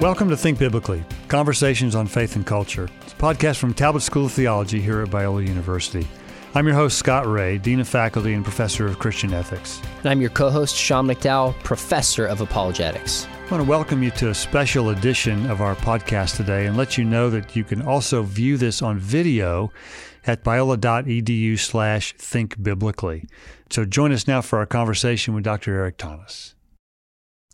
Welcome to Think Biblically Conversations on Faith and Culture. It's a podcast from Talbot School of Theology here at Biola University. I'm your host, Scott Rae, Dean of Faculty and Professor of Christian Ethics. And I'm your co host, Sean McDowell, Professor of Apologetics. I want to welcome you to a special edition of our podcast today and let you know that you can also view this on video at biola.edu slash thinkbiblically. So join us now for our conversation with Dr. Eric Thomas.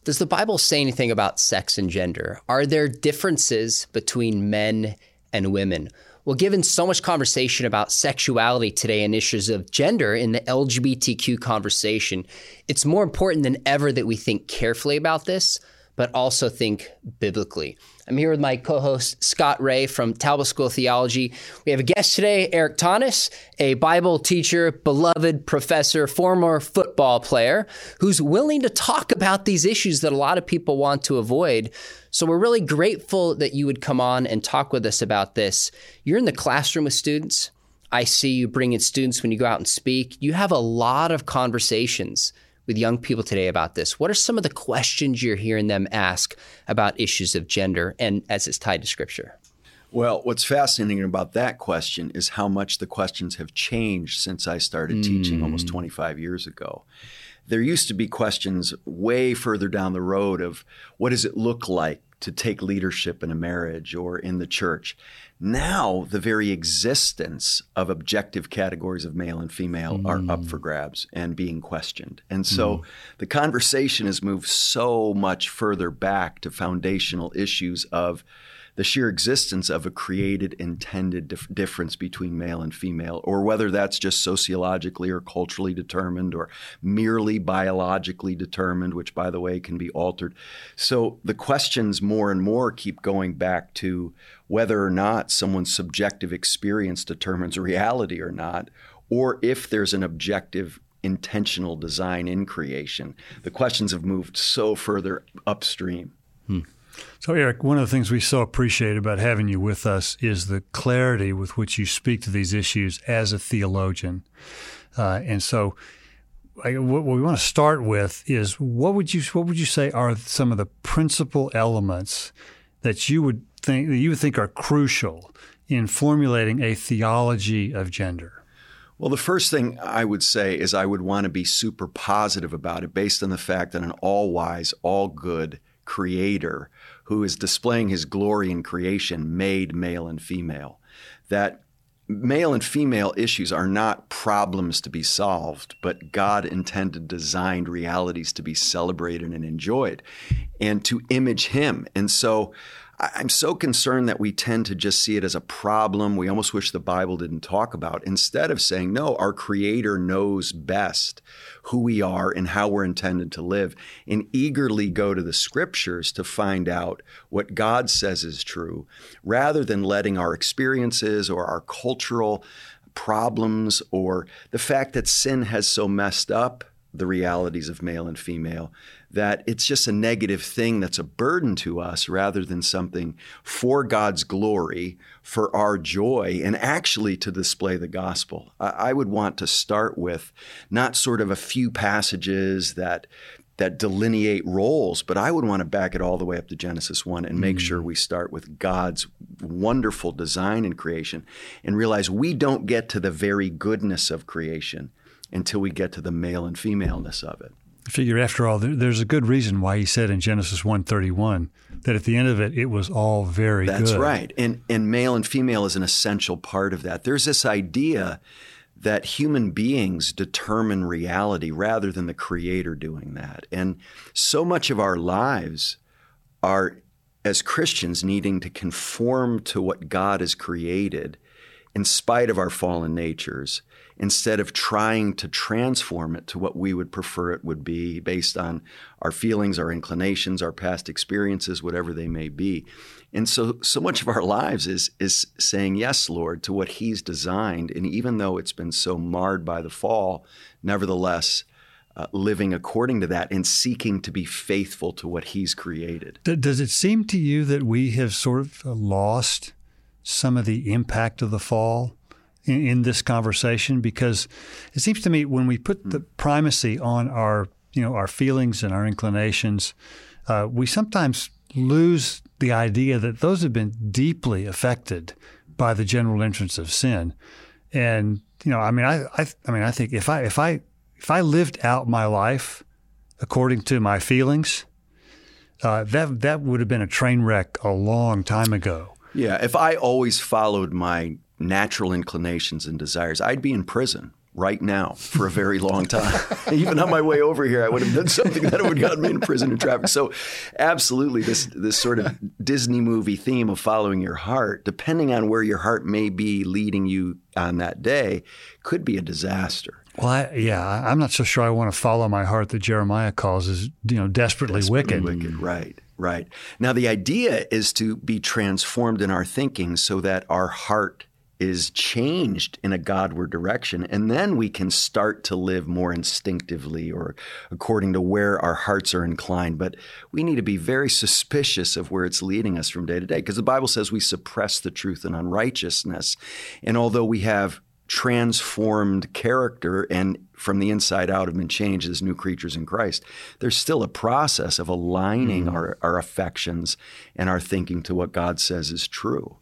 Does the Bible say anything about sex and gender? Are there differences between men and women? Well, given so much conversation about sexuality today and issues of gender in the LGBTQ conversation, it's more important than ever that we think carefully about this, but also think biblically. I'm here with my co host, Scott Rae from Talbot School of Theology. We have a guest today, Eric Thomas, a Bible teacher, beloved professor, former football player, who's willing to talk about these issues that a lot of people want to avoid. So we're really grateful that you would come on and talk with us about this. You're in the classroom with students. I see you bring in students when you go out and speak. You have a lot of conversations with young people today about this? What are some of the questions you're hearing them ask about issues of gender and as it's tied to Scripture? Well, what's fascinating about that question is how much the questions have changed since I started mm. teaching almost 25 years ago. There used to be questions way further down the road of what does it look like to take leadership in a marriage or in the church. Now, the very existence of objective categories of male and female mm. are up for mm. grabs and being questioned. And so mm. the conversation has moved so much further back to foundational issues of the sheer existence of a created intended dif- difference between male and female, or whether that's just sociologically or culturally determined or merely biologically determined, which, by the way, can be altered. So the questions more and more keep going back to whether or not someone's subjective experience determines reality or not, or if there's an objective intentional design in creation. The questions have moved so further upstream. Hmm. So, Eric, one of the things we so appreciate about having you with us is the clarity with which you speak to these issues as a theologian. Uh, and so, I, what we want to start with is what would you what would you say are some of the principal elements that you would think that you would think are crucial in formulating a theology of gender? Well, the first thing I would say is I would want to be super positive about it based on the fact that an all wise, all good creator who is displaying his glory in creation made male and female. That male and female issues are not problems to be solved, but God intended designed realities to be celebrated and enjoyed and to image Him. And so I'm so concerned that we tend to just see it as a problem we almost wish the Bible didn't talk about, instead of saying, no, our Creator knows best who we are and how we're intended to live, and eagerly go to the scriptures to find out what God says is true, rather than letting our experiences or our cultural problems or the fact that sin has so messed up the realities of male and female that it's just a negative thing that's a burden to us rather than something for God's glory, for our joy, and actually to display the gospel. I, would want to start with not sort of a few passages that that delineate roles, but I would want to back it all the way up to Genesis 1 and make mm. sure we start with God's wonderful design and creation and realize we don't get to the very goodness of creation until we get to the male and femaleness of it. I figure after all, there's a good reason why he said in Genesis 1:31 that at the end of it, it was all very That's good. right. And, and male and female is an essential part of that. There's this idea that human beings determine reality rather than the creator doing that. And so much of our lives are, as Christians, needing to conform to what God has created in spite of our fallen natures instead of trying to transform it to what we would prefer it would be based on our feelings, our inclinations, our past experiences, whatever they may be. And so so much of our lives is is saying yes, Lord, to what he's designed and even though it's been so marred by the fall, nevertheless uh, living according to that and seeking to be faithful to what he's created. Does it seem to you that we have sort of lost some of the impact of the fall? In, in this conversation because it seems to me when we put the primacy on our you know our feelings and our inclinations, uh, we sometimes lose the idea that those have been deeply affected by the general entrance of sin. And you know, I mean, I, I, I mean, I think if I if I if I lived out my life according to my feelings, uh, that that would have been a train wreck a long time ago. Yeah, if I always followed my natural inclinations and desires, I'd be in prison right now for a very long time. Even on my way over here, I would have done something that would have gotten me in prison and traffic. So, absolutely, this this sort of Disney movie theme of following your heart, depending on where your heart may be leading you on that day, could be a disaster. Well, I, yeah, I'm not so sure I want to follow my heart that Jeremiah calls is you know desperately, desperately wicked. wicked. Mm-hmm. Right, right. Now the idea is to be transformed in our thinking so that our heart is changed in a Godward direction, and then we can start to live more instinctively or according to where our hearts are inclined. But we need to be very suspicious of where it's leading us from day to day, because the Bible says we suppress the truth in unrighteousness, and although we have transformed character and from the inside out have been changed as new creatures in Christ, there's still a process of aligning mm. our, our affections and our thinking to what God says is true.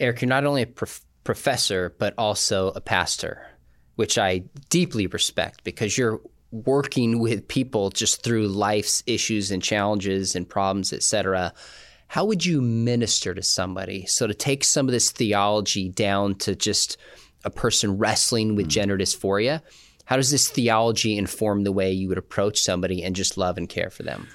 Eric, you're not only a prof- professor, but also a pastor, which I deeply respect because you're working with people just through life's issues and challenges and problems, et cetera. How would you minister to somebody? So to take some of this theology down to just – a person wrestling with mm. gender dysphoria. How does this theology inform the way you would approach somebody and just love and care for them?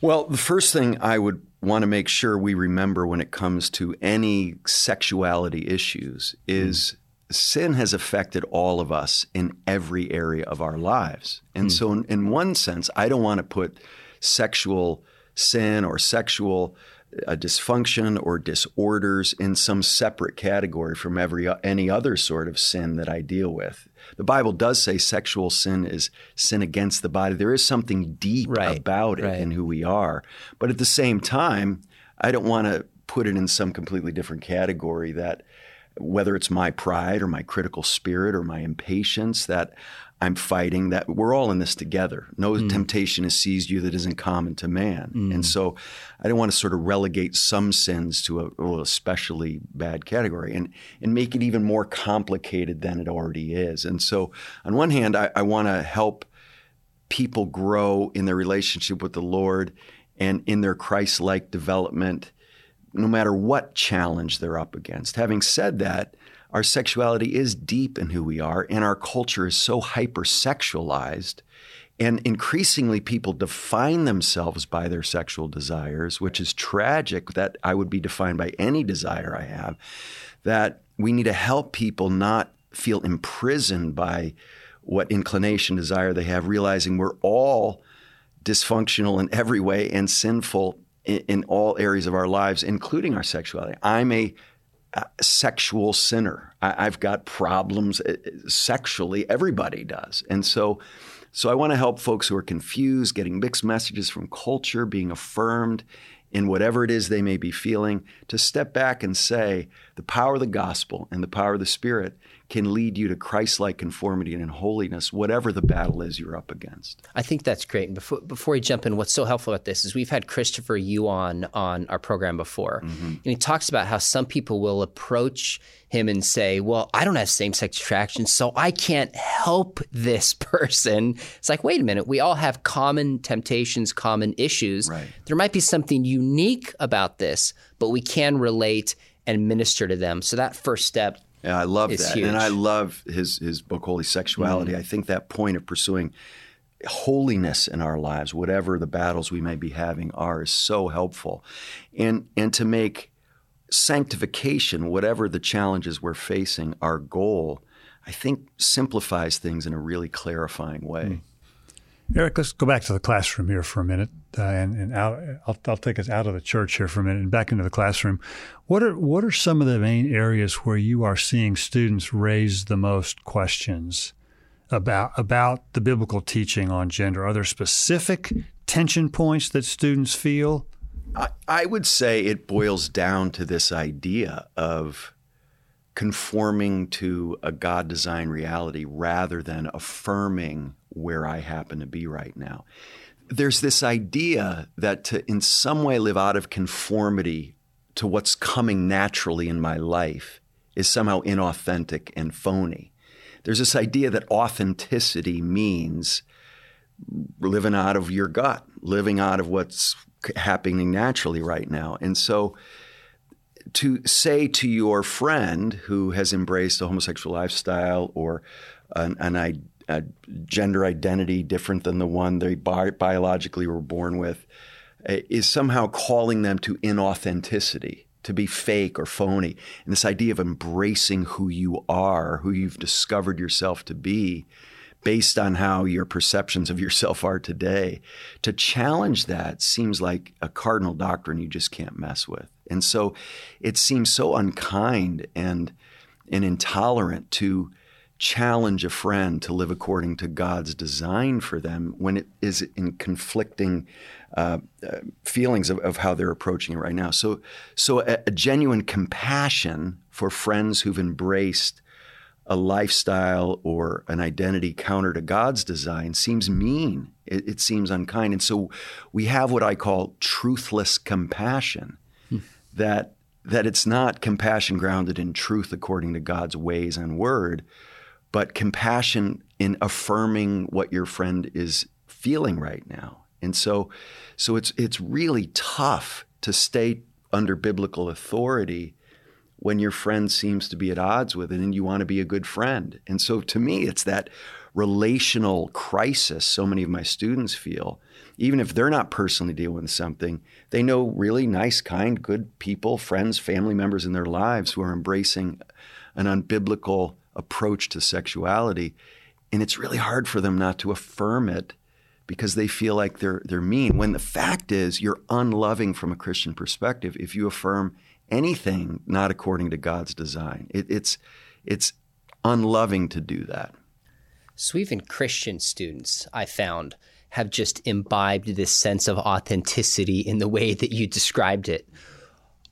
Well, the first thing I would want to make sure we remember when it comes to any sexuality issues is mm. sin has affected all of us in every area of our lives. And mm. so, in, in, one sense, I don't want to put sexual sin or sexual a dysfunction or disorders in some separate category from every any other sort of sin that I deal with. The Bible does say sexual sin is sin against the body. There is something deep right, about it right. in who we are. But at the same time, I don't want to put it in some completely different category that whether it's my pride or my critical spirit or my impatience that I'm fighting that we're all in this together. No mm. temptation has seized you that isn't common to man. Mm. And so I don't want to sort of relegate some sins to a well, especially bad category and, and make it even more complicated than it already is. And so on one hand, I, I want to help people grow in their relationship with the Lord and in their Christ like development, no matter what challenge they're up against. Having said that, our sexuality is deep in who we are, and our culture is so hypersexualized. And increasingly, people define themselves by their sexual desires, which is tragic that I would be defined by any desire I have. That we need to help people not feel imprisoned by what inclination, desire they have, realizing we're all dysfunctional in every way and sinful in, in all areas of our lives, including our sexuality. I'm a sexual sinner. I, have got problems uh, sexually. Everybody does, and so. So I want to help folks who are confused, getting mixed messages from culture, being affirmed in whatever it is they may be feeling, to step back and say the power of the gospel and the power of the Spirit can lead you to Christ like conformity and in holiness, whatever the battle is you're up against. I think that's great. And before, before we jump in, what's so helpful about this is we've had Christopher Yuan on on our program before. Mm-hmm. And he talks about how some people will approach him and say, Well, I don't have same sex attraction, so I can't help this person. It's like, wait a minute, we all have common temptations, common issues. Right. There might be something unique about this, but we can relate and minister to them. So that first step yeah, I love that, huge. and I love his his book Holy Sexuality. Mm. I think that point of pursuing holiness in our lives, whatever the battles we may be having are, is so helpful, and and to make sanctification, whatever the challenges we're facing, our goal, I think simplifies things in a really clarifying way. Mm. Eric, let's go back to the classroom here for a minute, uh, and, and out, I'll, I'll, take us out of the church here for a minute and back into the classroom. What are what are some of the main areas where you are seeing students raise the most questions about about the biblical teaching on gender? Are there specific tension points that students feel? I, I would say it boils down to this idea of conforming to a God designed reality rather than affirming where I happen to be right now. there's this idea that to in some way live out of conformity to what's coming naturally in my life is somehow inauthentic and phony. There's this idea that authenticity means living out of your gut, living out of what's happening naturally right now. And so to say to your friend who has embraced a homosexual lifestyle or an, an a gender identity different than the one they bi- biologically were born with uh, is somehow calling them to inauthenticity, to be fake or phony. And this idea of embracing who you are, who you've discovered yourself to be, based on how your perceptions of yourself are today, to challenge that seems like a cardinal doctrine you just can't mess with. And so it seems so unkind and, and intolerant to challenge a friend to live according to God's design for them when it is in conflicting uh, uh, feelings of, of, how they're approaching it right now. So, so a, a, genuine compassion for friends who've embraced a lifestyle or an identity counter to God's design seems mean. It, it seems unkind, and so we have what I call truthless compassion. Hmm. That that it's not compassion grounded in truth according to God's ways and word, but compassion in affirming what your friend is feeling right now. And so, so it's it's really tough to stay under biblical authority when your friend seems to be at odds with it and you want to be a good friend. And so to me, it's that relational crisis so many of my students feel. Even if they're not personally dealing with something, they know really nice, kind, good people, friends, family members in their lives who are embracing an unbiblical approach to sexuality. And it's really hard for them not to affirm it because they feel like they're they're mean. When the fact is you're unloving from a Christian perspective if you affirm anything not according to God's design. It, it's it's unloving to do that. So even Christian students, I found, have just imbibed this sense of authenticity in the way that you described it.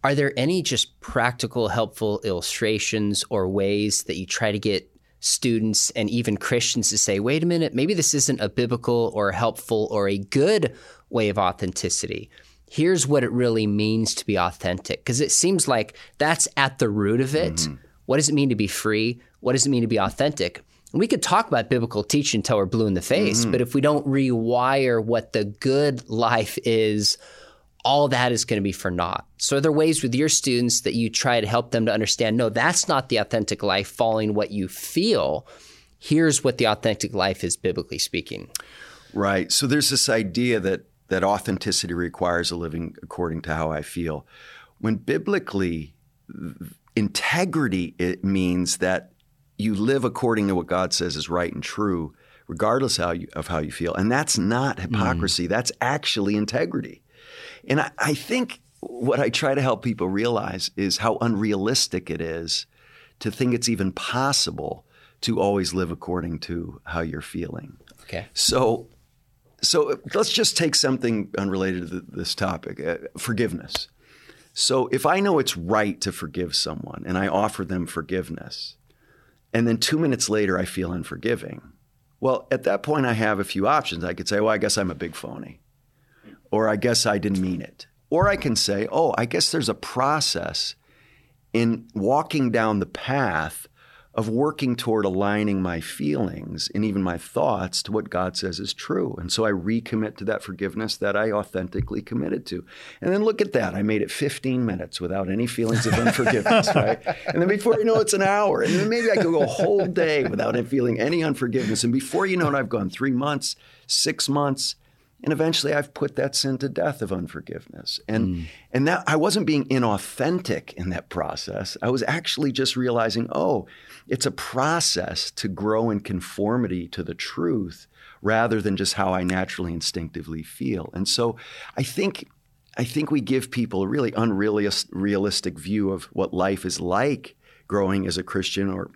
Are there any just practical, helpful illustrations or ways that you try to get students and even Christians to say, wait a minute, maybe this isn't a biblical or helpful or a good way of authenticity? Here's what it really means to be authentic. Because it seems like that's at the root of it. Mm-hmm. What does it mean to be free? What does it mean to be authentic? we could talk about biblical teaching until we're blue in the face, mm-hmm. but if we don't rewire what the good life is, all that is going to be for naught. So, are there ways with your students that you try to help them to understand no, that's not the authentic life following what you feel? Here's what the authentic life is, biblically speaking. Right. So, there's this idea that, that authenticity requires a living according to how I feel. When biblically, integrity it means that you live according to what God says is right and true, regardless how you, of how you feel. And that's not hypocrisy, mm. that's actually integrity. And I, I think what I try to help people realize is how unrealistic it is to think it's even possible to always live according to how you're feeling. Okay. So, so let's just take something unrelated to this topic: uh, forgiveness. So, if I know it's right to forgive someone and I offer them forgiveness, and then two minutes later I feel unforgiving, well, at that point I have a few options. I could say, "Well, I guess I'm a big phony." Or I guess I didn't mean it. Or I can say, oh, I guess there's a process in walking down the path of working toward aligning my feelings and even my thoughts to what God says is true. And so I recommit to that forgiveness that I authentically committed to. And then look at that. I made it 15 minutes without any feelings of unforgiveness, right? And then before you know it's an hour. And then maybe I could go a whole day without feeling any unforgiveness. And before you know it, I've gone three months, six months, and eventually I've put that sin to death of unforgiveness. And mm. and that I wasn't being inauthentic in that process. I was actually just realizing, oh, it's a process to grow in conformity to the truth rather than just how I naturally instinctively feel. And so I think I think we give people a really unrealistic view of what life is like growing as a Christian or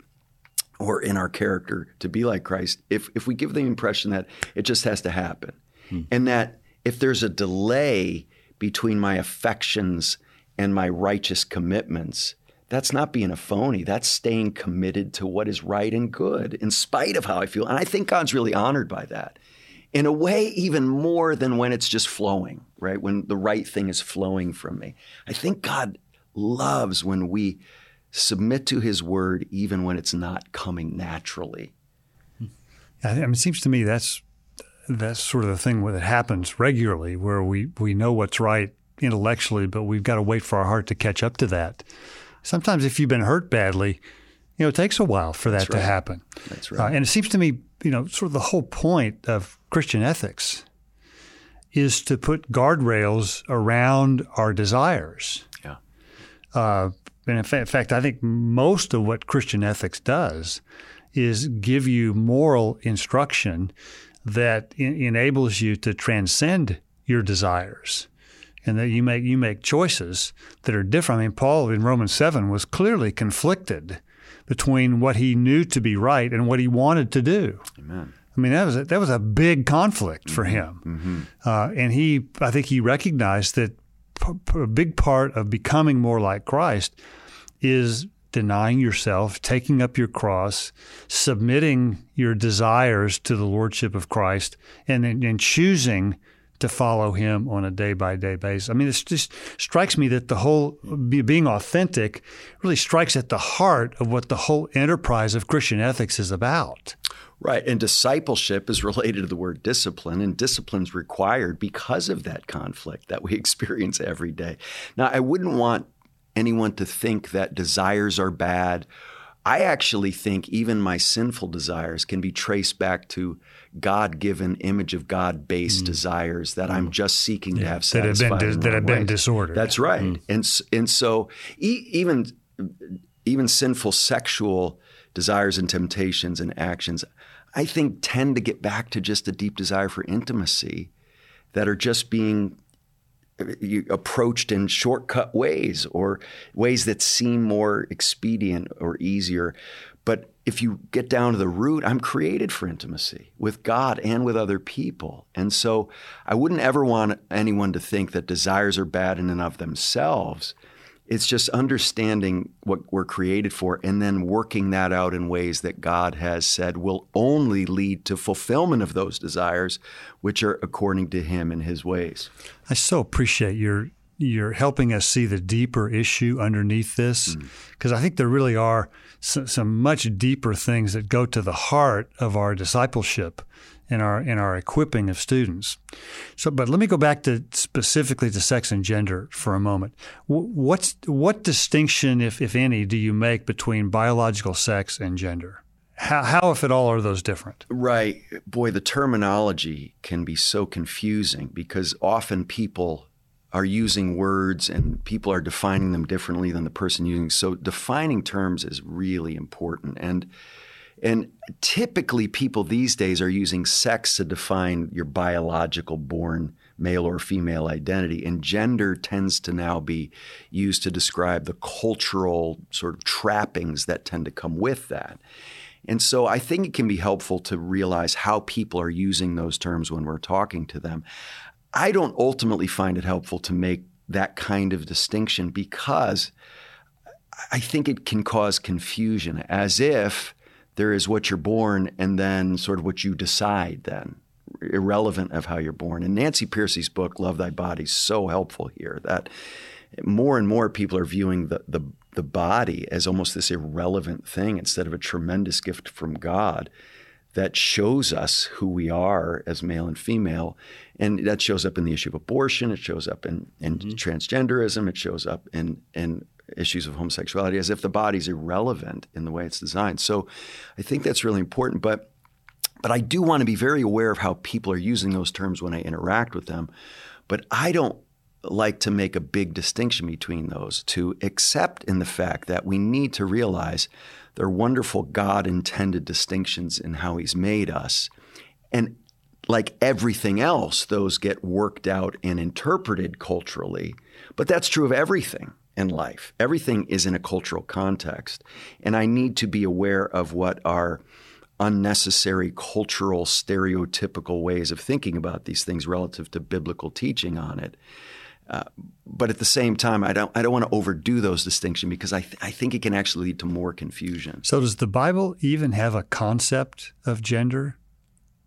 or in our character to be like Christ if if we give the impression that it just has to happen Hmm. And that if there's a delay between my affections and my righteous commitments, that's not being a phony. That's staying committed to what is right and good in spite of how I feel. And I think God's really honored by that. in a way, even more than when it's just flowing, right? When the right thing is flowing from me. I think God loves when we submit to his word, even when it's not coming naturally. I mean, it seems to me that's that's sort of the thing that happens regularly, where we, we know what's right intellectually, but we've got to wait for our heart to catch up to that. Sometimes, if you've been hurt badly, you know, it takes a while for that right. to happen. That's right. Uh, and it seems to me, you know, sort of the whole point of Christian ethics is to put guardrails around our desires. Yeah. Uh, and in fact, in fact, I think most of what Christian ethics does is give you moral instruction that in- enables you to transcend your desires and that you make you make choices that are different. I mean, Paul in Romans seven was clearly conflicted between what he knew to be right and what he wanted to do. Amen. I mean, that was a, that was a big conflict for him, Mm-hmm. uh, and he I think he recognized that p- p- a big part of becoming more like Christ is denying yourself, taking up your cross, submitting your desires to the lordship of Christ, and and choosing to follow Him on a day by day basis. I mean, it just strikes me that the whole being authentic really strikes at the heart of what the whole enterprise of Christian ethics is about. Right. And discipleship is related to the word discipline, and discipline's required because of that conflict that we experience every day. Now, I wouldn't want anyone to think that desires are bad. I actually think even my sinful desires can be traced back to God given image of God based desires that I'm just seeking to have Mm. that have satisfied. been that have been disordered. That's right. And and so e- even even sinful sexual desires and temptations and actions, I think tend to get back to just a deep desire for intimacy that are just being approached in shortcut ways or ways that seem more expedient or easier. But if you get down to the root, I'm created for intimacy with God and with other people. And so I wouldn't ever want anyone to think that desires are bad in and of themselves. It's just understanding what we're created for and then working that out in ways that God has said will only lead to fulfillment of those desires, which are according to Him and His ways. I so appreciate your you're helping us see the deeper issue underneath this mm. because I think there really are some, some much deeper things that go to the heart of our discipleship and our in our equipping of students. So, but let me go back to specifically to sex and gender for a moment. What's what distinction, if if any, do you make between biological sex and gender? How, how, if at all, are those different? Right. Boy, the terminology can be so confusing because often people are using words and people are defining them differently than the person using. So defining terms is really important. And and typically people these days are using sex to define your biological born male or female identity and gender tends to now be used to describe the cultural sort of trappings that tend to come with that. And so I think it can be helpful to realize how people are using those terms when we're talking to them. I don't ultimately find it helpful to make that kind of distinction because I think it can cause confusion, as if there is what you're born and then sort of what you decide then, irrelevant of how you're born. And Nancy Pearcey's book, Love Thy Body, is so helpful here that more and more people are viewing the, the, the body as almost this irrelevant thing instead of a tremendous gift from God that shows us who we are as male and female. And that shows up in the issue of abortion, it shows up in, in mm-hmm. transgenderism, it shows up in, in issues of homosexuality as if the body's irrelevant in the way it's designed. So I think that's really important. But but I do want to be very aware of how people are using those terms when I interact with them. But I don't like to make a big distinction between those two, except in the fact that we need to realize they're wonderful God intended distinctions in how He's made us. And like everything else, those get worked out and interpreted culturally. But that's true of everything in life. Everything is in a cultural context. And I need to be aware of what are unnecessary cultural, stereotypical ways of thinking about these things relative to biblical teaching on it. Uh, but at the same time, I don't I don't want to overdo those distinctions because I th- I think it can actually lead to more confusion. So does the Bible even have a concept of gender?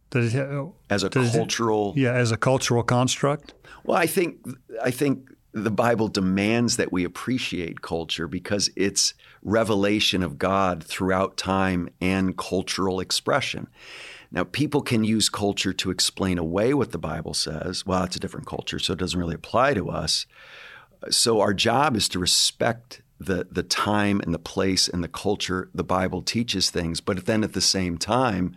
Does it ha- as a does it- cultural yeah, as a cultural construct. Well, I think I think the Bible demands that we appreciate culture because it's revelation of God throughout time and cultural expression. Now, people can use culture to explain away what the Bible says. Well, it's a different culture, so it doesn't really apply to us. So our job is to respect the the time and the place and the culture the Bible teaches things, but then at the same time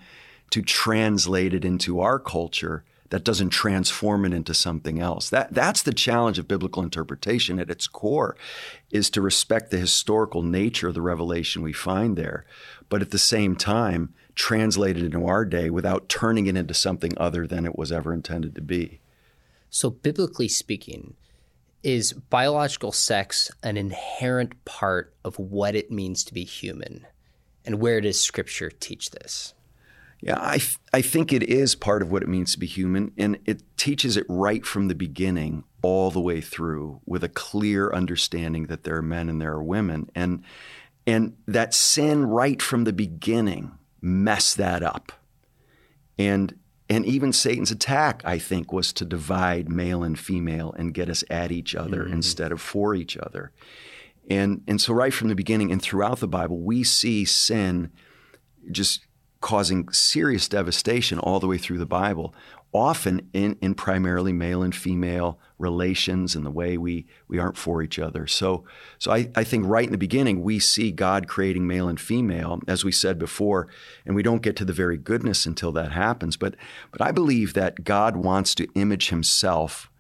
to translate it into our culture that doesn't transform it into something else. That that's the challenge of biblical interpretation at its core is to respect the historical nature of the revelation we find there, but at the same time translate it into our day without turning it into something other than it was ever intended to be. So, biblically speaking, is biological sex an inherent part of what it means to be human? And where does Scripture teach this? Yeah, I, I think it is part of what it means to be human, and it teaches it right from the beginning all the way through with a clear understanding that there are men and there are women. And, and that sin right from the beginning messed that up. And, and even Satan's attack, I think, was to divide male and female and get us at each other mm-hmm. instead of for each other. And, and so, right from the beginning and throughout the Bible, we see sin just causing serious devastation all the way through the Bible, often in, in primarily male and female relations and the way we, we aren't for each other. So, so I, I think right in the beginning, we see God creating male and female, as we said before, and we don't get to the very goodness until that happens. But, but I believe that God wants to image himself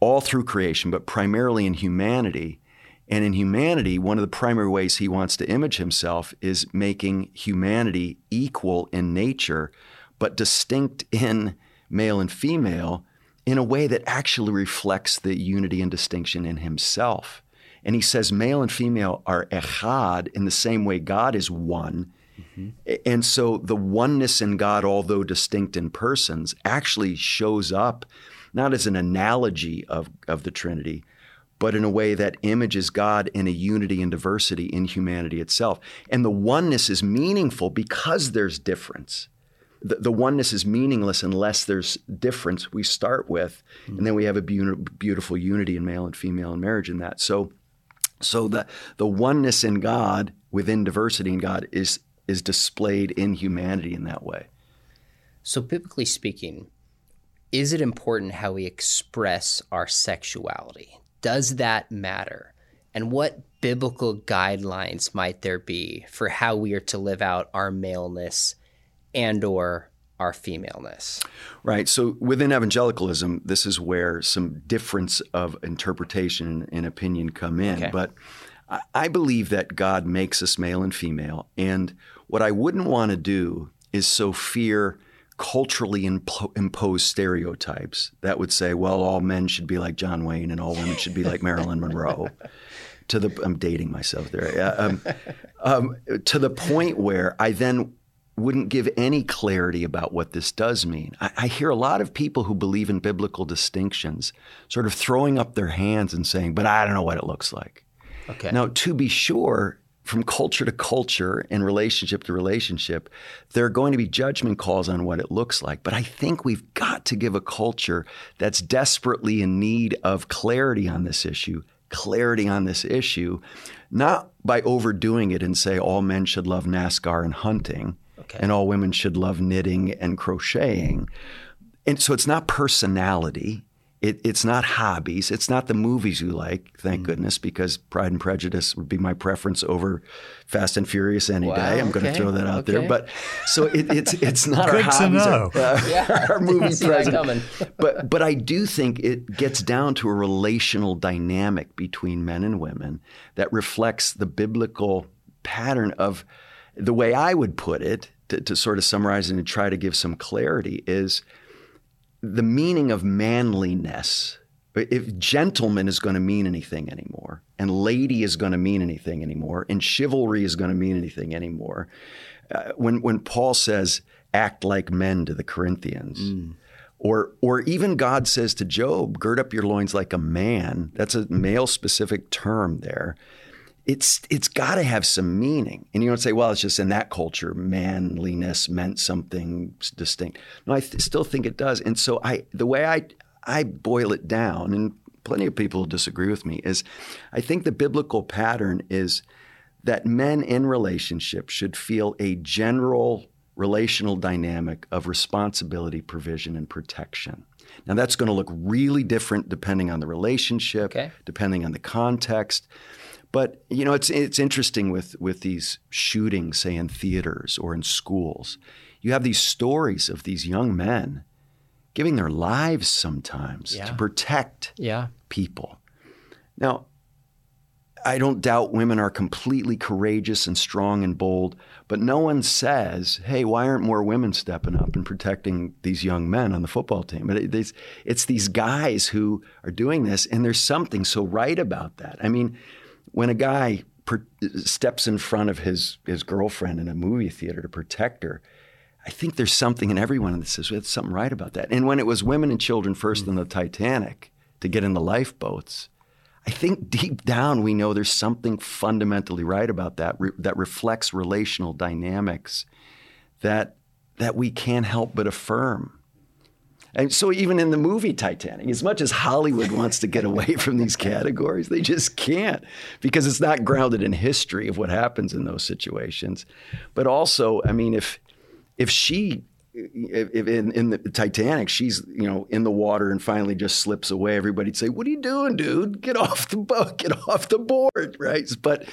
all through creation, but primarily in humanity. And in humanity, one of the primary ways he wants to image himself is making humanity equal in nature, but distinct in male and female in a way that actually reflects the unity and distinction in himself. And he says male and female are echad in the same way God is one. Mm-hmm. And so the oneness in God, although distinct in persons, actually shows up not as an analogy of, of the Trinity, but in a way that images God in a unity and diversity in humanity itself. And the oneness is meaningful because there's difference. The, the oneness is meaningless unless there's difference we start with, and then we have a beau- beautiful unity in male and female in marriage in that. So, so the the oneness in God within diversity in God is is displayed in humanity in that way. So, biblically speaking, is it important how we express our sexuality? Does that matter? And what biblical guidelines might there be for how we are to live out our maleness and or our femaleness? Right. So within evangelicalism, this is where some difference of interpretation and opinion come in. Okay. But I- I believe that God makes us male and female. And what I wouldn't want to do is so fear culturally impo- imposed stereotypes that would say, well, all men should be like John Wayne and all women should be like Marilyn Monroe. To the, I'm dating myself there. Um, um, to the point where I then wouldn't give any clarity about what this does mean. I, I hear a lot of people who believe in biblical distinctions sort of throwing up their hands and saying, but I don't know what it looks like. Okay. Now, to be sure, from culture to culture and relationship to relationship, there are going to be judgment calls on what it looks like. But I think we've got to give a culture that's desperately in need of clarity on this issue, clarity on this issue, not by overdoing it and say all men should love NASCAR and hunting, Okay. and all women should love knitting and crocheting. And so it's not personality. It, it's not hobbies. It's not the movies you like, thank Mm. goodness, because Pride and Prejudice would be my preference over Fast and Furious any Wow, day. I'm going to throw that out okay. there. But so it, it's it's not our hobbies. Our, uh, our movie present. coming. but but I do think it gets down to a relational dynamic between men and women that reflects the biblical pattern of the way I would put it to, to sort of summarize and try to give some clarity is the meaning of manliness. If gentleman is going to mean anything anymore, and lady is going to mean anything anymore, and chivalry is going to mean anything anymore, uh, when when Paul says act like men to the Corinthians, or or even God says to Job, gird up your loins like a man. That's a male specific term there. It's it's got to have some meaning. And you don't say, well, it's just in that culture, manliness meant something distinct. No, I th- still think it does. And so I, the way I I boil it down, and plenty of people disagree with me, is I think the biblical pattern is that men in relationships should feel a general relational dynamic of responsibility, provision, and protection. Now, that's going to look really different depending on the relationship, okay. depending on the context. But you know, it's it's interesting with with these shootings, say in theaters or in schools. You have these stories of these young men giving their lives sometimes yeah. to protect yeah. people. Now, I don't doubt women are completely courageous and strong and bold, but no one says, hey, why aren't more women stepping up and protecting these young men on the football team? It's, it's these guys who are doing this, and there's something so right about that. I mean, when a guy per, steps in front of his, his girlfriend in a movie theater to protect her, I think there's something in everyone that says, there's something right about that. And when it was women and children 1st mm-hmm. in the Titanic to get in the lifeboats, I think deep down we know there's something fundamentally right about that re- that reflects relational dynamics that that we can't help but affirm. And so even in the movie Titanic, as much as Hollywood wants to get away from these categories, they just can't because it's not grounded in history of what happens in those situations. But also, I mean, if if she in, in the Titanic, she's you know in the water and finally just slips away. Everybody'd say, "What are you doing, dude? Get off the boat! Get off the board!" Right? But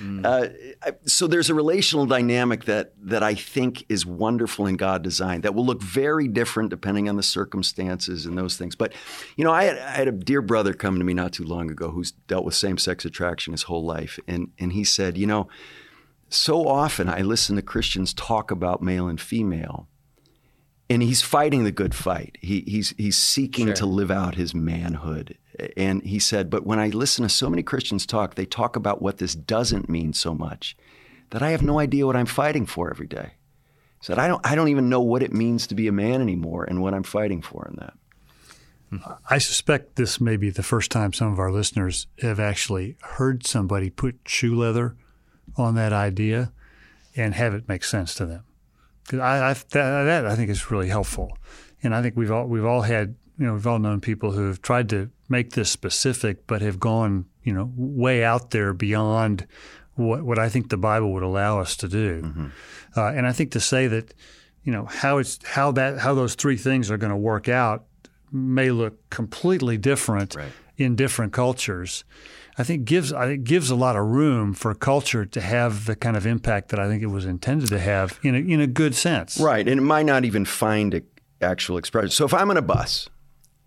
mm. uh, so there's a relational dynamic that that I think is wonderful in God design that will look very different depending on the circumstances and those things. But you know, I had, I had a dear brother come to me not too long ago who's dealt with same sex attraction his whole life, and and he said, you know. So often I listen to Christians talk about male and female, and he's fighting the good fight. He, he's he's seeking sure. to live out his manhood. And he said, but when I listen to so many Christians talk, they talk about what this doesn't mean so much that I have no idea what I'm fighting for every day. He said, I don't I don't even know what it means to be a man anymore and what I'm fighting for in that. Hmm. I suspect this may be the first time some of our listeners have actually heard somebody put shoe leather on that idea and have it make sense to them. Because I, I that, that, I think is really helpful, and I think we've all we've all had you know we've all known people who have tried to make this specific, but have gone you know way out there beyond what what I think the Bible would allow us to do. Mm-hmm. Uh, and I think to say that you know how it's how that how those three things are going to work out may look completely different right. in different cultures. I think gives I think gives a lot of room for culture to have the kind of impact that I think it was intended to have in a, in a good sense. Right, and it might not even find a actual expression. So if I'm on a bus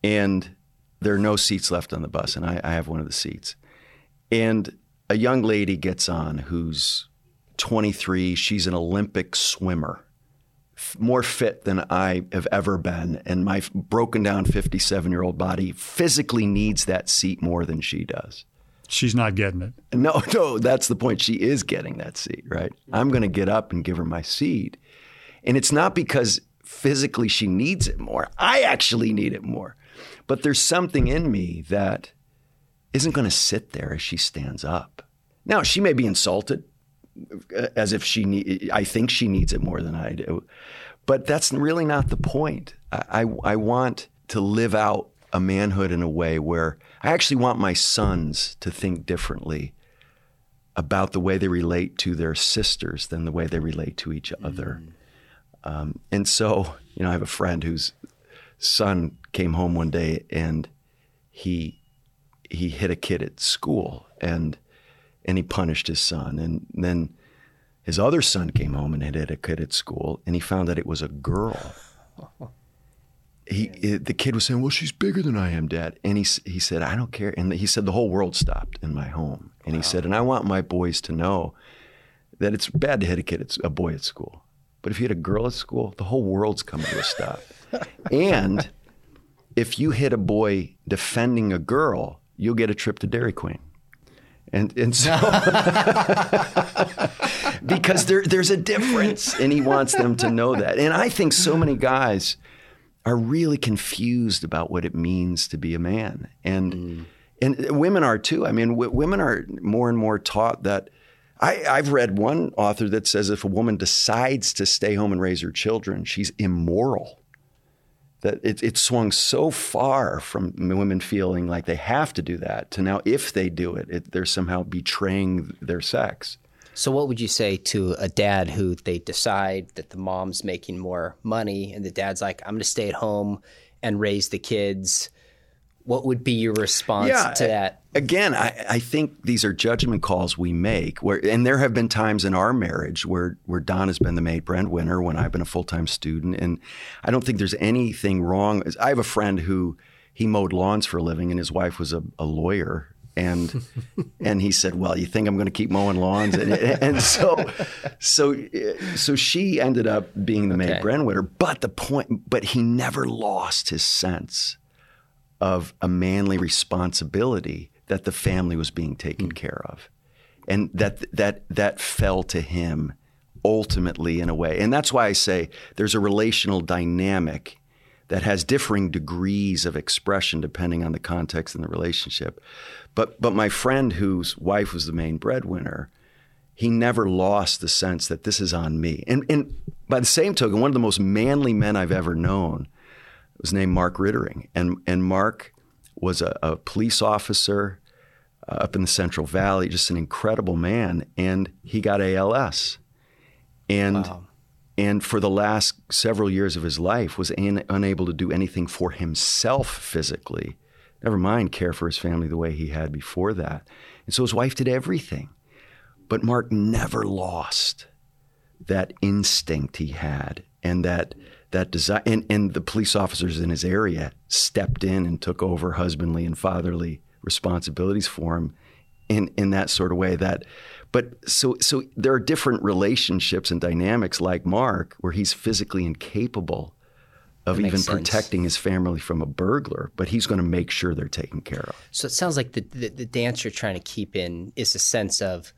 and there are no seats left on the bus, and I, I have one of the seats, and a young lady gets on who's 23, she's an Olympic swimmer more fit than I have ever been, and my broken down 57 year old body physically needs that seat more than she does. She's not getting it. No, no, that's the point. She is getting that seat, right? I'm going to get up and give her my seat. And it's not because physically she needs it more. I actually need it more. But there's something in me that isn't going to sit there as she stands up. Now, she may be insulted uh, as if she need, I think she needs it more than I do. But that's really not the point. I, I, I want to live out a manhood in a way where I actually want my sons to think differently about the way they relate to their sisters than the way they relate to each other. Mm. Um, and so, you know, I have a friend whose son came home one day and he he hit a kid at school and and he punished his son and then his other son came home and hit a kid at school and he found that it was a girl he the kid was saying, "Well, she's bigger than I am, Dad." And he he said, "I don't care." And he said the whole world stopped in my home. And he said, "And I want my boys to know that it's bad to hit a kid, it's a boy at school, but if you hit a girl at school, the whole world's coming to a stop. and if you hit a boy defending a girl, you'll get a trip to Dairy Queen." And and so because there there's a difference, and he wants them to know that. And I think so many guys are really confused about what it means to be a man. And mm. and women are too. I mean, w- women are more and more taught that. I, I've read one author that says if a woman decides to stay home and raise her children, she's immoral. That it, it swung so far from women feeling like they have to do that to now, if they do it, it they're somehow betraying their sex. So, what would you say to a dad who they decide that the mom's making more money and the dad's like, I'm going to stay at home and raise the kids? What would be your response Yeah, to that? Again, I, I think these are judgment calls we make. Where, and there have been times in our marriage where where Dawn has been the maid breadwinner when I've been a full time student, and I don't think there's anything wrong. I have a friend who he mowed lawns for a living, and his wife was a, a lawyer. And and he said, "Well, you think I'm going to keep mowing lawns?" And, and so, so, so she ended up being the maid Okay. breadwinner. But the point, but he never lost his sense of a manly responsibility that the family was being taken hmm. care of, and that that that fell to him ultimately in a way. And that's why I say there's a relational dynamic that has differing degrees of expression depending on the context and the relationship. But but my friend whose wife was the main breadwinner, he never lost the sense that this is on me. And and by the same token, one of the most manly men I've ever known was named Mark Rittering, and and Mark was a, a police officer uh, up in the Central Valley, just an incredible man, and he got ALS, and and for the last several years of his life was an, unable to do anything for himself physically, never mind care for his family the way he had before that, and so his wife did everything, but Mark never lost that instinct he had and that that desire and, and the police officers in his area stepped in and took over husbandly and fatherly responsibilities for him in in that sort of way that but so so there are different relationships and dynamics like Mark where he's physically incapable of even sense. protecting his family from a burglar but he's going to make sure they're taken care of So it sounds like the, the, the dance you're trying to keep in is a sense of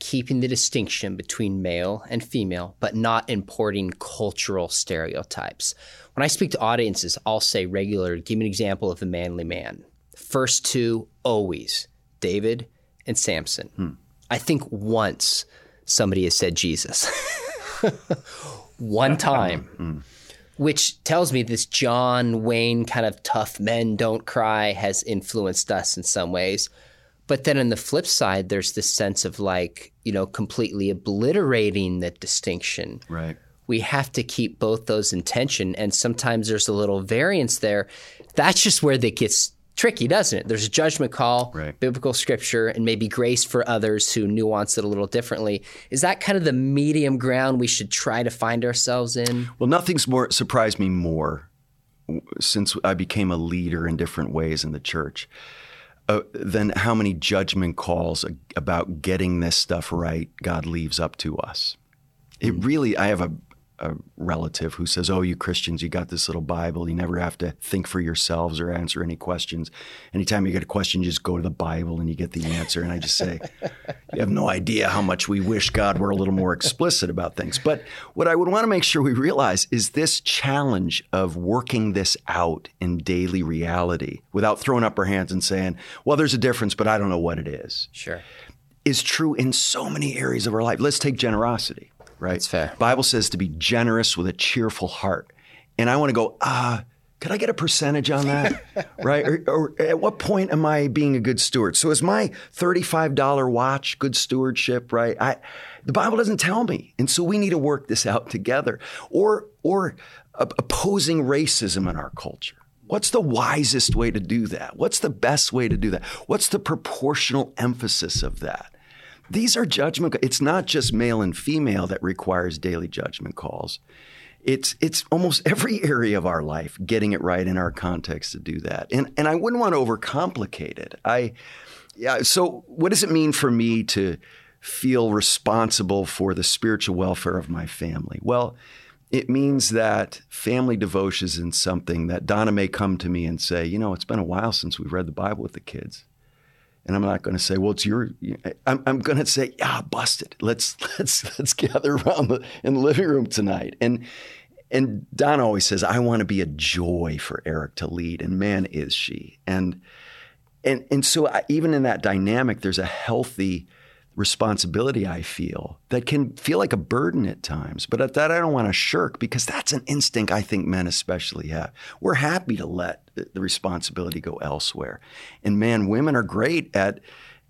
keeping the distinction between male and female, but not importing cultural stereotypes. When I speak to audiences, I'll say regularly, give me an example of a manly man. First two, always David and Samson. Hmm. I think once somebody has said Jesus. One time which tells me this John Wayne kind of tough men don't cry has influenced us in some ways. But then on the flip side, there's this sense of like, you know, completely obliterating the distinction. right We have to keep both those in tension. And sometimes there's a little variance there. That's just where that gets tricky, doesn't it? There's a judgment call, Right. biblical scripture, and maybe grace for others who nuance it a little differently. Is that kind of the medium ground we should try to find ourselves in? Well, nothing's more surprised me more since I became a leader in different ways in the church uh, than how many judgment calls about getting this stuff right God leaves up to us. It really, I have a, a relative who says, "Oh, you Christians, you got this little Bible. You never have to think for yourselves or answer any questions. Anytime you get a question, you just go to the Bible and you get the answer." And I just say, "You have no idea how much we wish God were a little more explicit about things." But what I would want to make sure we realize is this challenge of working this out in daily reality without throwing up our hands and saying, "Well, there's a difference, but I don't know what it is." Sure. is true in so many areas of our life. Let's take generosity, right? That's fair. Bible says to be generous with a cheerful heart. And I want to go, ah, could I get a percentage on that? right? Or, or at what point am I being a good steward? So is my $35 watch good stewardship, right? I the Bible doesn't tell me. And so we need to work this out together. Or or op- opposing racism in our culture. What's the wisest way to do that? What's the best way to do that? What's the proportional emphasis of that? These are judgment. It's not just male and female that requires daily judgment calls. It's it's almost every area of our life getting it right in our context to do that. And and I wouldn't want to overcomplicate it. I yeah. So what does it mean for me to feel responsible for the spiritual welfare of my family? Well, it means that family devotion is something that Donna may come to me and say, you know, it's been a while since we've read the Bible with the kids. And I'm not going to say, well, it's your. I'm, I'm going to say, yeah, busted. Let's let's let's gather around the in the living room tonight. And and Dawn always says, I want to be a joy for Eric to lead, and man, is she. And and and so I, even in that dynamic, there's a healthy responsibility I feel that can feel like a burden at times, but at that I don't want to shirk because that's an instinct I think men especially have. We're happy to let the responsibility go elsewhere, and man, women are great at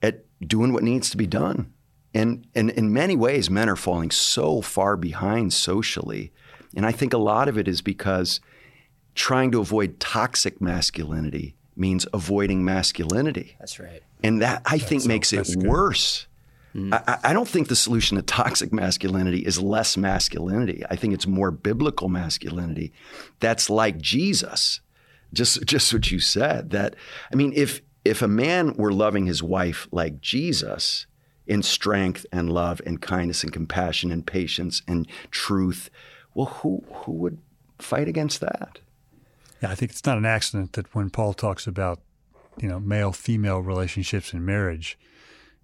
at doing what needs to be done. And, and in many ways, men are falling so far behind socially. And I think a lot of it is because trying to avoid toxic masculinity means avoiding masculinity. That's right. And that I think makes it worse. Mm. I, I, don't think the solution to toxic masculinity is less masculinity. I think it's more biblical masculinity. That's like Jesus. Just just what you said. That I mean, if if a man were loving his wife like Jesus in strength and love and kindness and compassion and patience and truth, well, who who would fight against that? Yeah, I think it's not an accident that when Paul talks about, you know, male female relationships in marriage,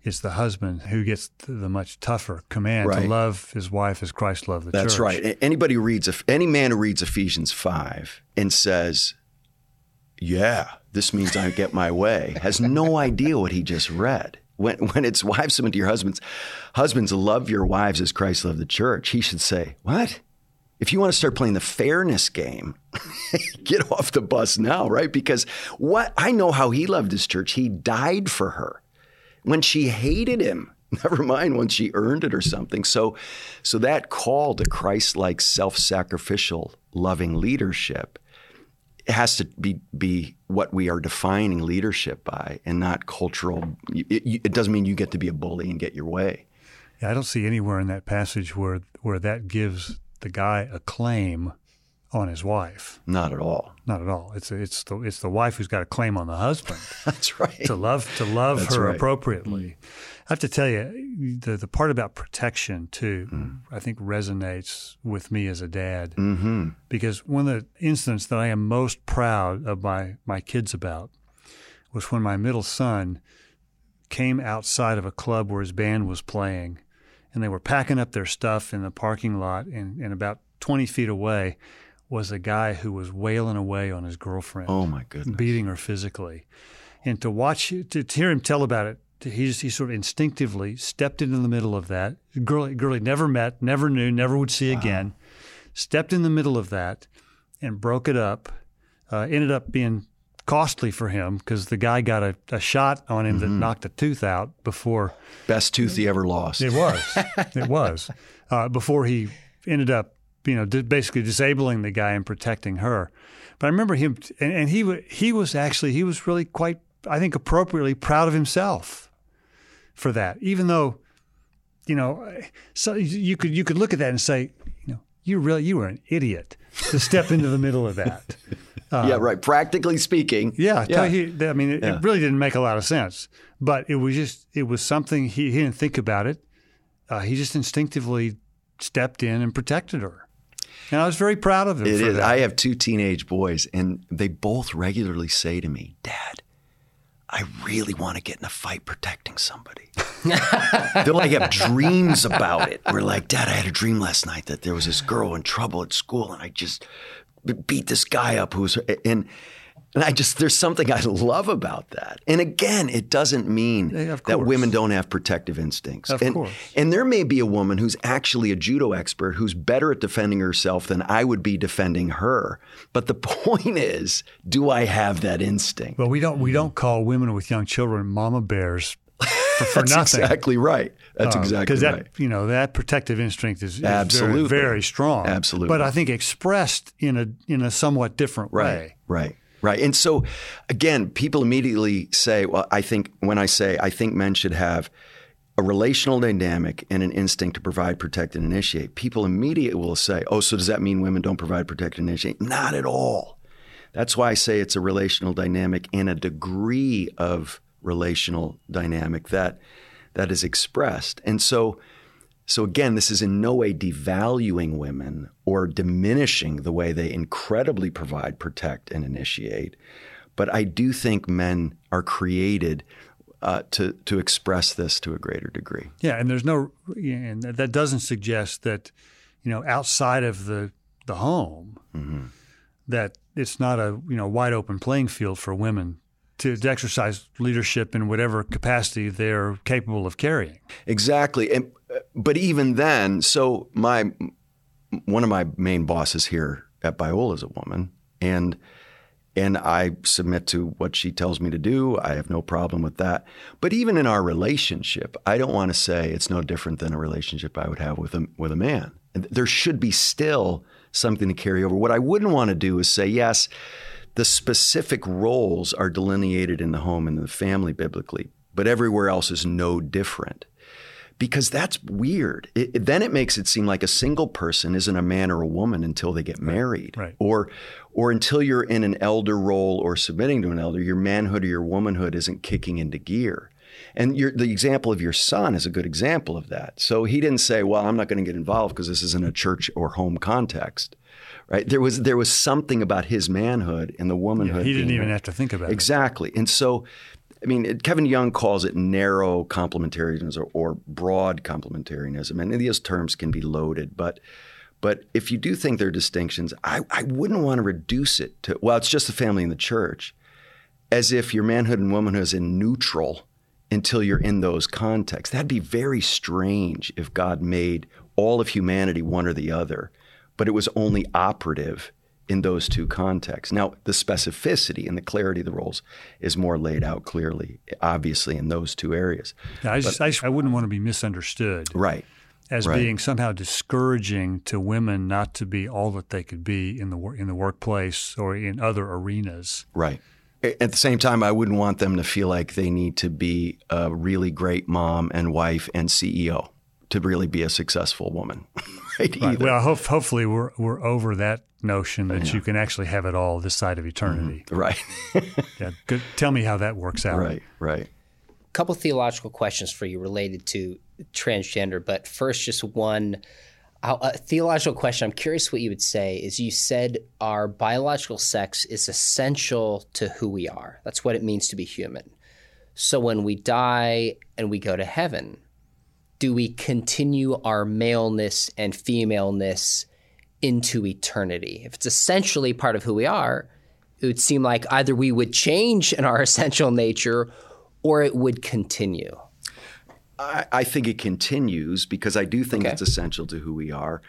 it's the husband who gets the much tougher command right. to love his wife as Christ loved the That's church. That's right. Anybody who reads any man who reads Ephesians five and says, "Yeah, this means I get my way," has no idea what he just read. When when it's wives submit to your husbands, husbands love your wives as Christ loved the church. He should say, "What? if you want to start playing the fairness game, get off the bus now, right? Because what I know how he loved his church. He died for her when she hated him. Never mind when she earned it or something. So, so that call to Christ-like, self-sacrificial, loving leadership has to be be what we are defining leadership by, and not cultural. It, it doesn't mean you get to be a bully and get your way. Yeah, I don't see anywhere in that passage where where that gives the guy a claim on his wife. Not at all. Not at all. It's it's the it's the wife who's got a claim on the husband. That's right. To love to love That's her right. appropriately. Mm. I have to tell you, the the part about protection too, mm. I think resonates with me as a dad. Mm-hmm. Because one of the incidents that I am most proud of my my kids about was when my middle son came outside of a club where his band was playing and they were packing up their stuff in the parking lot, and, and about 20 feet away was a guy who was wailing away on his girlfriend. Oh my goodness! Beating her physically, and to watch to, to hear him tell about it, he just he sort of instinctively stepped into the middle of that. Girl, girl he never met, never knew, never would see wow. again. Stepped in the middle of that and broke it up. Uh, ended up being costly for him because the guy got a, a shot on him mm-hmm. that knocked a tooth out before. Best tooth he ever lost. It was. it was. Uh, before he ended up, you know, basically disabling the guy and protecting her. But I remember him, and, and he he was actually he was really quite, I think, appropriately proud of himself for that, even though, you know, so you could you could look at that and say, you know, you really you were an idiot to step into the middle of that. Uh, yeah, right. Practically speaking. Yeah, yeah. He, I mean, it, yeah. it, really didn't make a lot of sense, but it was just it was something he, he didn't think about it. Uh, he just instinctively stepped in and protected her, and I was very proud of him. It is. That. I have two teenage boys, and they both regularly say to me, "Dad, I really want to get in a fight protecting somebody." They're like have dreams about it. We're like, Dad, I had a dream last night that there was this girl in trouble at school, and I just beat this guy up who's and and I just there's something I love about that. And again, it doesn't mean yeah, that women don't have protective instincts. Of and, course. And there may be a woman who's actually a judo expert who's better at defending herself than I would be defending her. But the point is, do I have that instinct? Well, we don't we don't call women with young children mama bears for, for That's nothing. exactly right. That's uh, exactly right. that you know that protective instinct is, is absolutely very, very, strong. Absolutely, but I think expressed in a in a somewhat different right, way. Right. Right. And so, again, people immediately say, well, I think when I say I think men should have a relational dynamic and an instinct to provide, protect, and initiate, people immediately will say, oh, so does that mean women don't provide, protect, and initiate? Not at all. That's why I say it's a relational dynamic and a degree of relational dynamic that that is expressed. And so so again, this is in no way devaluing women or diminishing the way they incredibly provide, protect, and initiate. But I do think men are created uh, to to express this to a greater degree. Yeah, and there's no, and that doesn't suggest that, you know, outside of the the home, mm-hmm. that it's not a you know wide open playing field for women to, to exercise leadership in whatever capacity they're capable of carrying. Exactly. And, but even then, so my one of my main bosses here at Biola is a woman, and and I submit to what she tells me to do. I have no problem with that. But even in our relationship, I don't want to say it's no different than a relationship I would have with a with a man. There should be still something to carry over. What I wouldn't want to do is say, yes, the specific roles are delineated in the home and the family biblically, but everywhere else is no different because that's weird. It, it, then it makes it seem like a single person isn't a man or a woman until they get married, right. or or until you're in an elder role or submitting to an elder. Your manhood or your womanhood isn't kicking into gear. And the example of your son is a good example of that. So he didn't say, "Well, I'm not going to get involved because this isn't a church or home context." Right? There was there was something about his manhood and the womanhood. Yeah, he didn't even have to think about exactly. it. Exactly. And so I mean, Kevin DeYoung calls it narrow complementarianism or, or, broad complementarianism, and these terms can be loaded. But, but if you do think there are distinctions, I, I wouldn't want to reduce it to well, it's just the family and the church, as if your manhood and womanhood is in neutral until you're in those contexts. That'd be very strange if God made all of humanity one or the other, but it was only operative in those two contexts. Now, the specificity and the clarity of the roles is more laid out clearly, obviously, in those two areas. Yeah, I, just, but, I, I, wouldn't want to be misunderstood. Right. As right. being somehow discouraging to women not to be all that they could be in the in the workplace or in other arenas. Right. At the same time, I wouldn't want them to feel like they need to be a really great mom and wife and CEO to really be a successful woman. right. right. Well, hope, hopefully we're we're over that notion that yeah. you can actually have it all this side of eternity. Mm-hmm. Right. yeah. Good. Tell me how that works out. Right. Right. A couple theological questions for you related to transgender, but first, just one a theological question. I'm curious what you would say. Is you said our biological sex is essential to who we are. That's what it means to be human. So when we die and we go to heaven, do we continue our maleness and femaleness into eternity. If it's essentially part of who we are, it would seem like either we would change in our essential nature or it would continue. I, I think it continues because I do think okay. it's essential to who we are.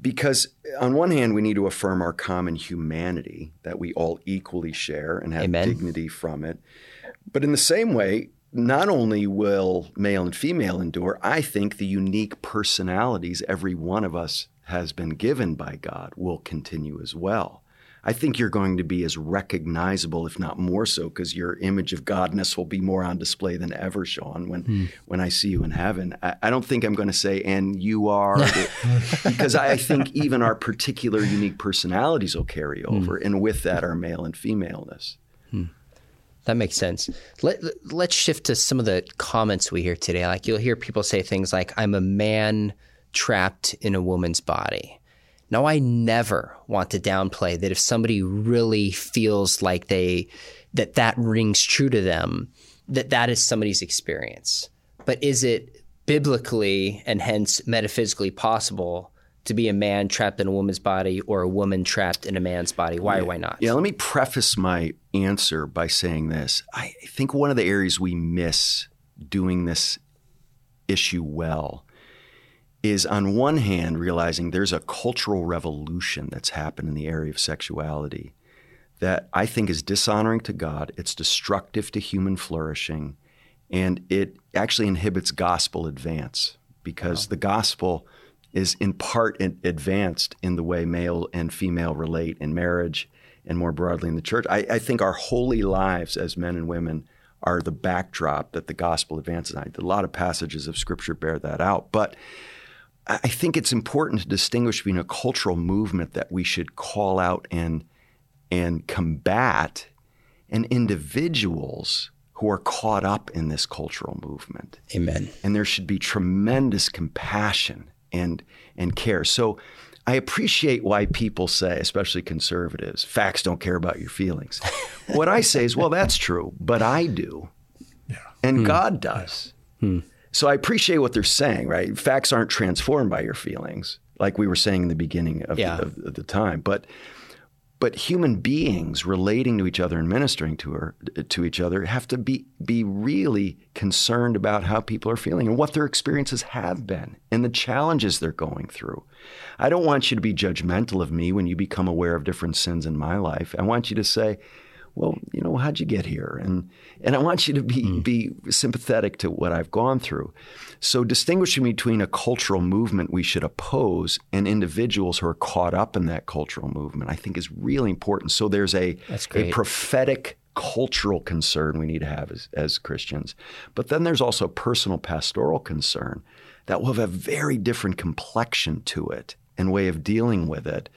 Because on one hand, we need to affirm our common humanity that we all equally share and have Amen. dignity from it. But in the same way, not only will male and female endure, I think the unique personalities every one of us has been given by God will continue as well. I think you're going to be as recognizable, if not more so, because your image of godness will be more on display than ever, Sean, when hmm. when I see you in heaven. I, I don't think I'm going to say, and you are, because I think even our particular unique personalities will carry hmm. over, hmm. and with that, our male and femaleness. That makes sense. Let, let's shift to some of the comments we hear today. Like you'll hear people say things like, I'm a man trapped in a woman's body. Now, I never want to downplay that if somebody really feels like they that that rings true to them, that that is somebody's experience. But is it biblically and hence metaphysically possible to be a man trapped in a woman's body or a woman trapped in a man's body? Why yeah. or why not? Yeah, let me preface my answer by saying this. I think one of the areas we miss doing this issue well is on one hand realizing there's a cultural revolution that's happened in the area of sexuality that I think is dishonoring to God, it's destructive to human flourishing, and it actually inhibits gospel advance because wow. the gospel is in part advanced in the way male and female relate in marriage and more broadly in the church. I, I think our holy lives as men and women are the backdrop that the gospel advances. A lot of passages of scripture bear that out. But I think it's important to distinguish between a cultural movement that we should call out and and combat and individuals who are caught up in this cultural movement. Amen. And there should be tremendous compassion and and care. So I appreciate why people say, especially conservatives, facts don't care about your feelings. what I say is, well, that's true, but I do. Yeah. And hmm. God does. Yeah. Hmm. So I appreciate what they're saying, right? Facts aren't transformed by your feelings, like we were saying in the beginning of, yeah. the, of, of the time. But but human beings relating to each other and ministering to her to each other have to be be really concerned about how people are feeling and what their experiences have been and the challenges they're going through. I don't want you to be judgmental of me when you become aware of different sins in my life. I want you to say, well, you know, how'd you get here? And and I want you to be mm. be sympathetic to what I've gone through. So distinguishing between a cultural movement we should oppose and individuals who are caught up in that cultural movement, I think is really important. So there's a a prophetic cultural concern we need to have as, as Christians. But then there's also personal pastoral concern that will have a very different complexion to it and way of dealing with it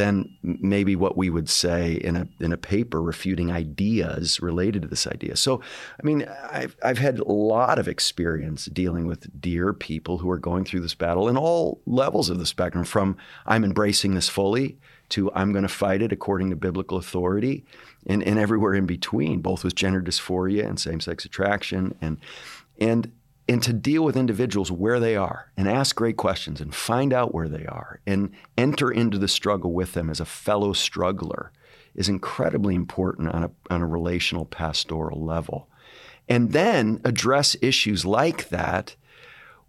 than maybe what we would say in a in a paper refuting ideas related to this idea. So, I mean, I've I've had a lot of experience dealing with dear people who are going through this battle in all levels of the spectrum. From I'm embracing this fully to I'm going to fight it according to biblical authority, and, and everywhere in between, both with gender dysphoria and same sex attraction, and and and to deal with individuals where they are and ask great questions and find out where they are and enter into the struggle with them as a fellow struggler is incredibly important on a, on a relational pastoral level. And then address issues like that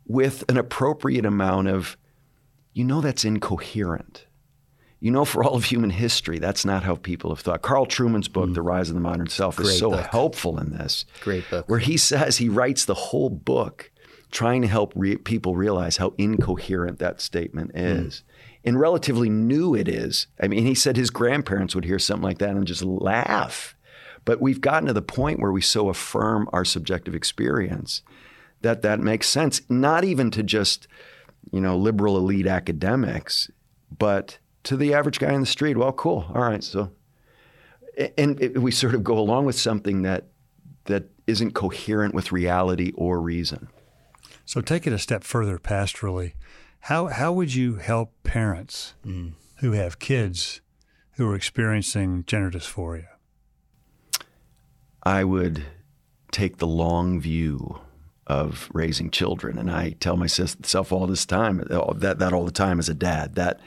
with an appropriate amount of, you know, that's incoherent. You know, for all of human history, that's not how people have thought. Carl Trueman's book, mm. The Rise of the Modern Self, Great is so book. helpful in this. Great book. Where he says he writes the whole book trying to help re- people realize how incoherent that statement mm. is. Mm. And relatively new it is. I mean, he said his grandparents would hear something like that and just laugh. But we've gotten to the point where we so affirm our subjective experience that that makes sense, not even to just, you know, liberal elite academics, but to the average guy in the street. Well, cool. All right. So, and it, we sort of go along with something that that isn't coherent with reality or reason. So, take it a step further pastorally. How how would you help parents mm. who have kids who are experiencing gender dysphoria? I would take the long view of raising children, and I tell myself all this time that that all the time as a dad that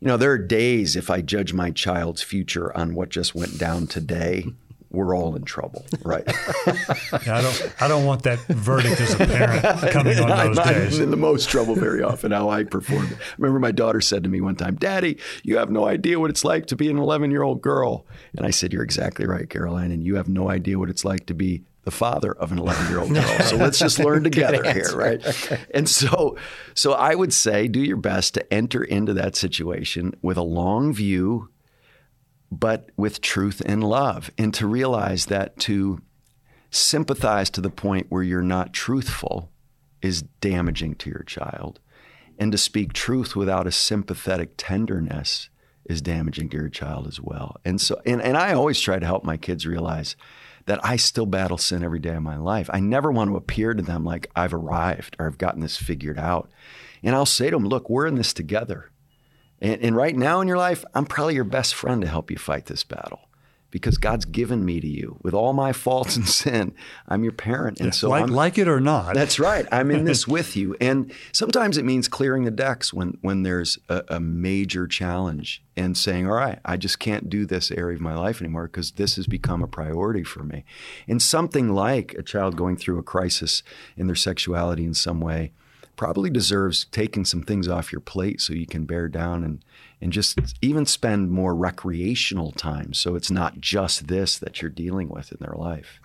you know, there are days if I judge my child's future on what just went down today, we're all in trouble, right? yeah, I don't, I don't want that verdict as a parent coming on those I'm, days. I'm in the most trouble very often how I perform. I remember my daughter said to me one time, "Daddy, you have no idea what it's like to be an 11 year old girl," and I said, "You're exactly right, Caroline, and you have no idea what it's like to be the father of an 11 year old girl. So let's just learn together here, right? Okay. And so, so I would say do your best to enter into that situation with a long view, but with truth and love, and to realize that to sympathize to the point where you're not truthful is damaging to your child. And to speak truth without a sympathetic tenderness is damaging to your child as well. And so, and, and I always try to help my kids realize that I still battle sin every day of my life. I never want to appear to them like I've arrived or I've gotten this figured out. And I'll say to them, look, we're in this together. And, and right now in your life, I'm probably your best friend to help you fight this battle because God's given me to you with all my faults and sin. I'm your parent, and so like, I'm, like it or not. That's right. I'm in this with you, and sometimes it means clearing the decks when when there's a, a, major challenge and saying, "All right, I just can't do this area of my life anymore because this has become a priority for me." And something like a child going through a crisis in their sexuality in some way probably deserves taking some things off your plate so you can bear down and and just even spend more recreational time so it's not just this that you're dealing with in their life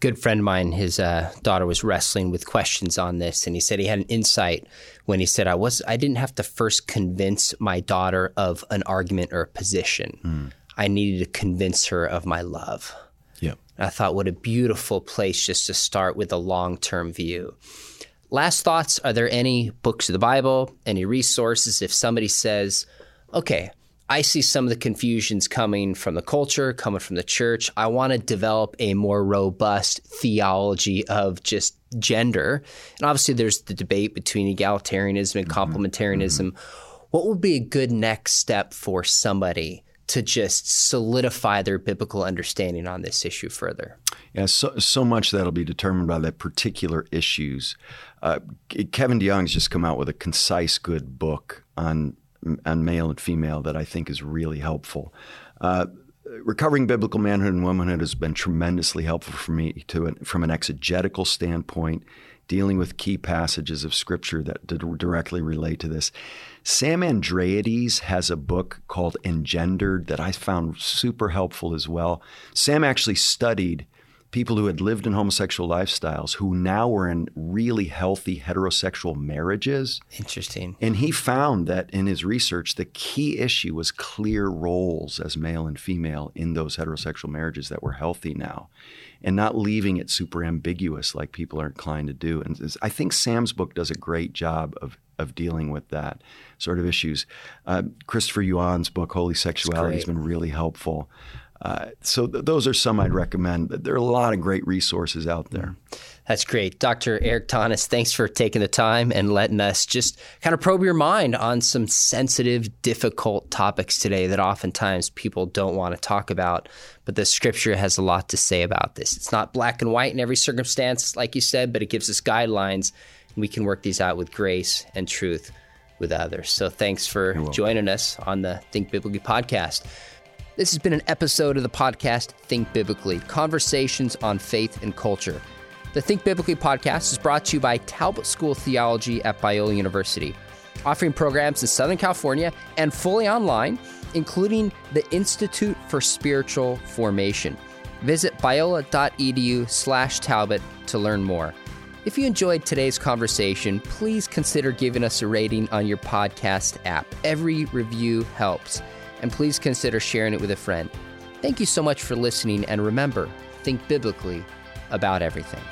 good friend of mine his uh, daughter was wrestling with questions on this and he said he had an insight when he said i was i didn't have to first convince my daughter of an argument or a position mm. i needed to convince her of my love yep. i thought what a beautiful place just to start with a long-term view last thoughts are there any books of the Bible, any resources? If somebody says, okay, I see some of the confusions coming from the culture, coming from the church. I want to develop a more robust theology of just gender. And obviously, there's the debate between egalitarianism and mm-hmm. complementarianism. Mm-hmm. What would be a good next step for somebody to just solidify their biblical understanding on this issue further? Yeah, so, so much that'll be determined by the particular issues. Uh, Kevin DeYoung's just come out with a concise, good book on on male and female that I think is really helpful. Uh, Recovering Biblical Manhood and Womanhood has been tremendously helpful for me to from an exegetical standpoint, dealing with key passages of Scripture that directly relate to this. Sam Andreades has a book called Engendered that I found super helpful as well. Sam actually studied people who had lived in homosexual lifestyles who now were in really healthy heterosexual marriages. Interesting. And he found that in his research, the key issue was clear roles as male and female in those heterosexual marriages that were healthy now and not leaving it super ambiguous like people are inclined to do. And I think Sam's book does a great job of of dealing with that sort of issues. Uh, Christopher Yuan's book, Holy Sexuality, has been really helpful. Uh, so th- those are some I'd recommend. There are a lot of great resources out there. That's great. Dr. Erik Thoennes, thanks for taking the time and letting us just kind of probe your mind on some sensitive, difficult topics today that oftentimes people don't want to talk about. But the scripture has a lot to say about this. It's not black and white in every circumstance, like you said, but it gives us guidelines, and we can work these out with grace and truth with others. So thanks for joining us on the Think Biblically podcast. This has been an episode of the podcast Think Biblically Conversations on Faith and Culture. The Think Biblically podcast is brought to you by Talbot School of Theology at Biola University, offering programs in Southern California and fully online, including the Institute for Spiritual Formation. Visit biola.edu slash Talbot to learn more. If you enjoyed today's conversation, please consider giving us a rating on your podcast app. Every review helps and please consider sharing it with a friend. Thank you so much for listening, and remember, think biblically about everything.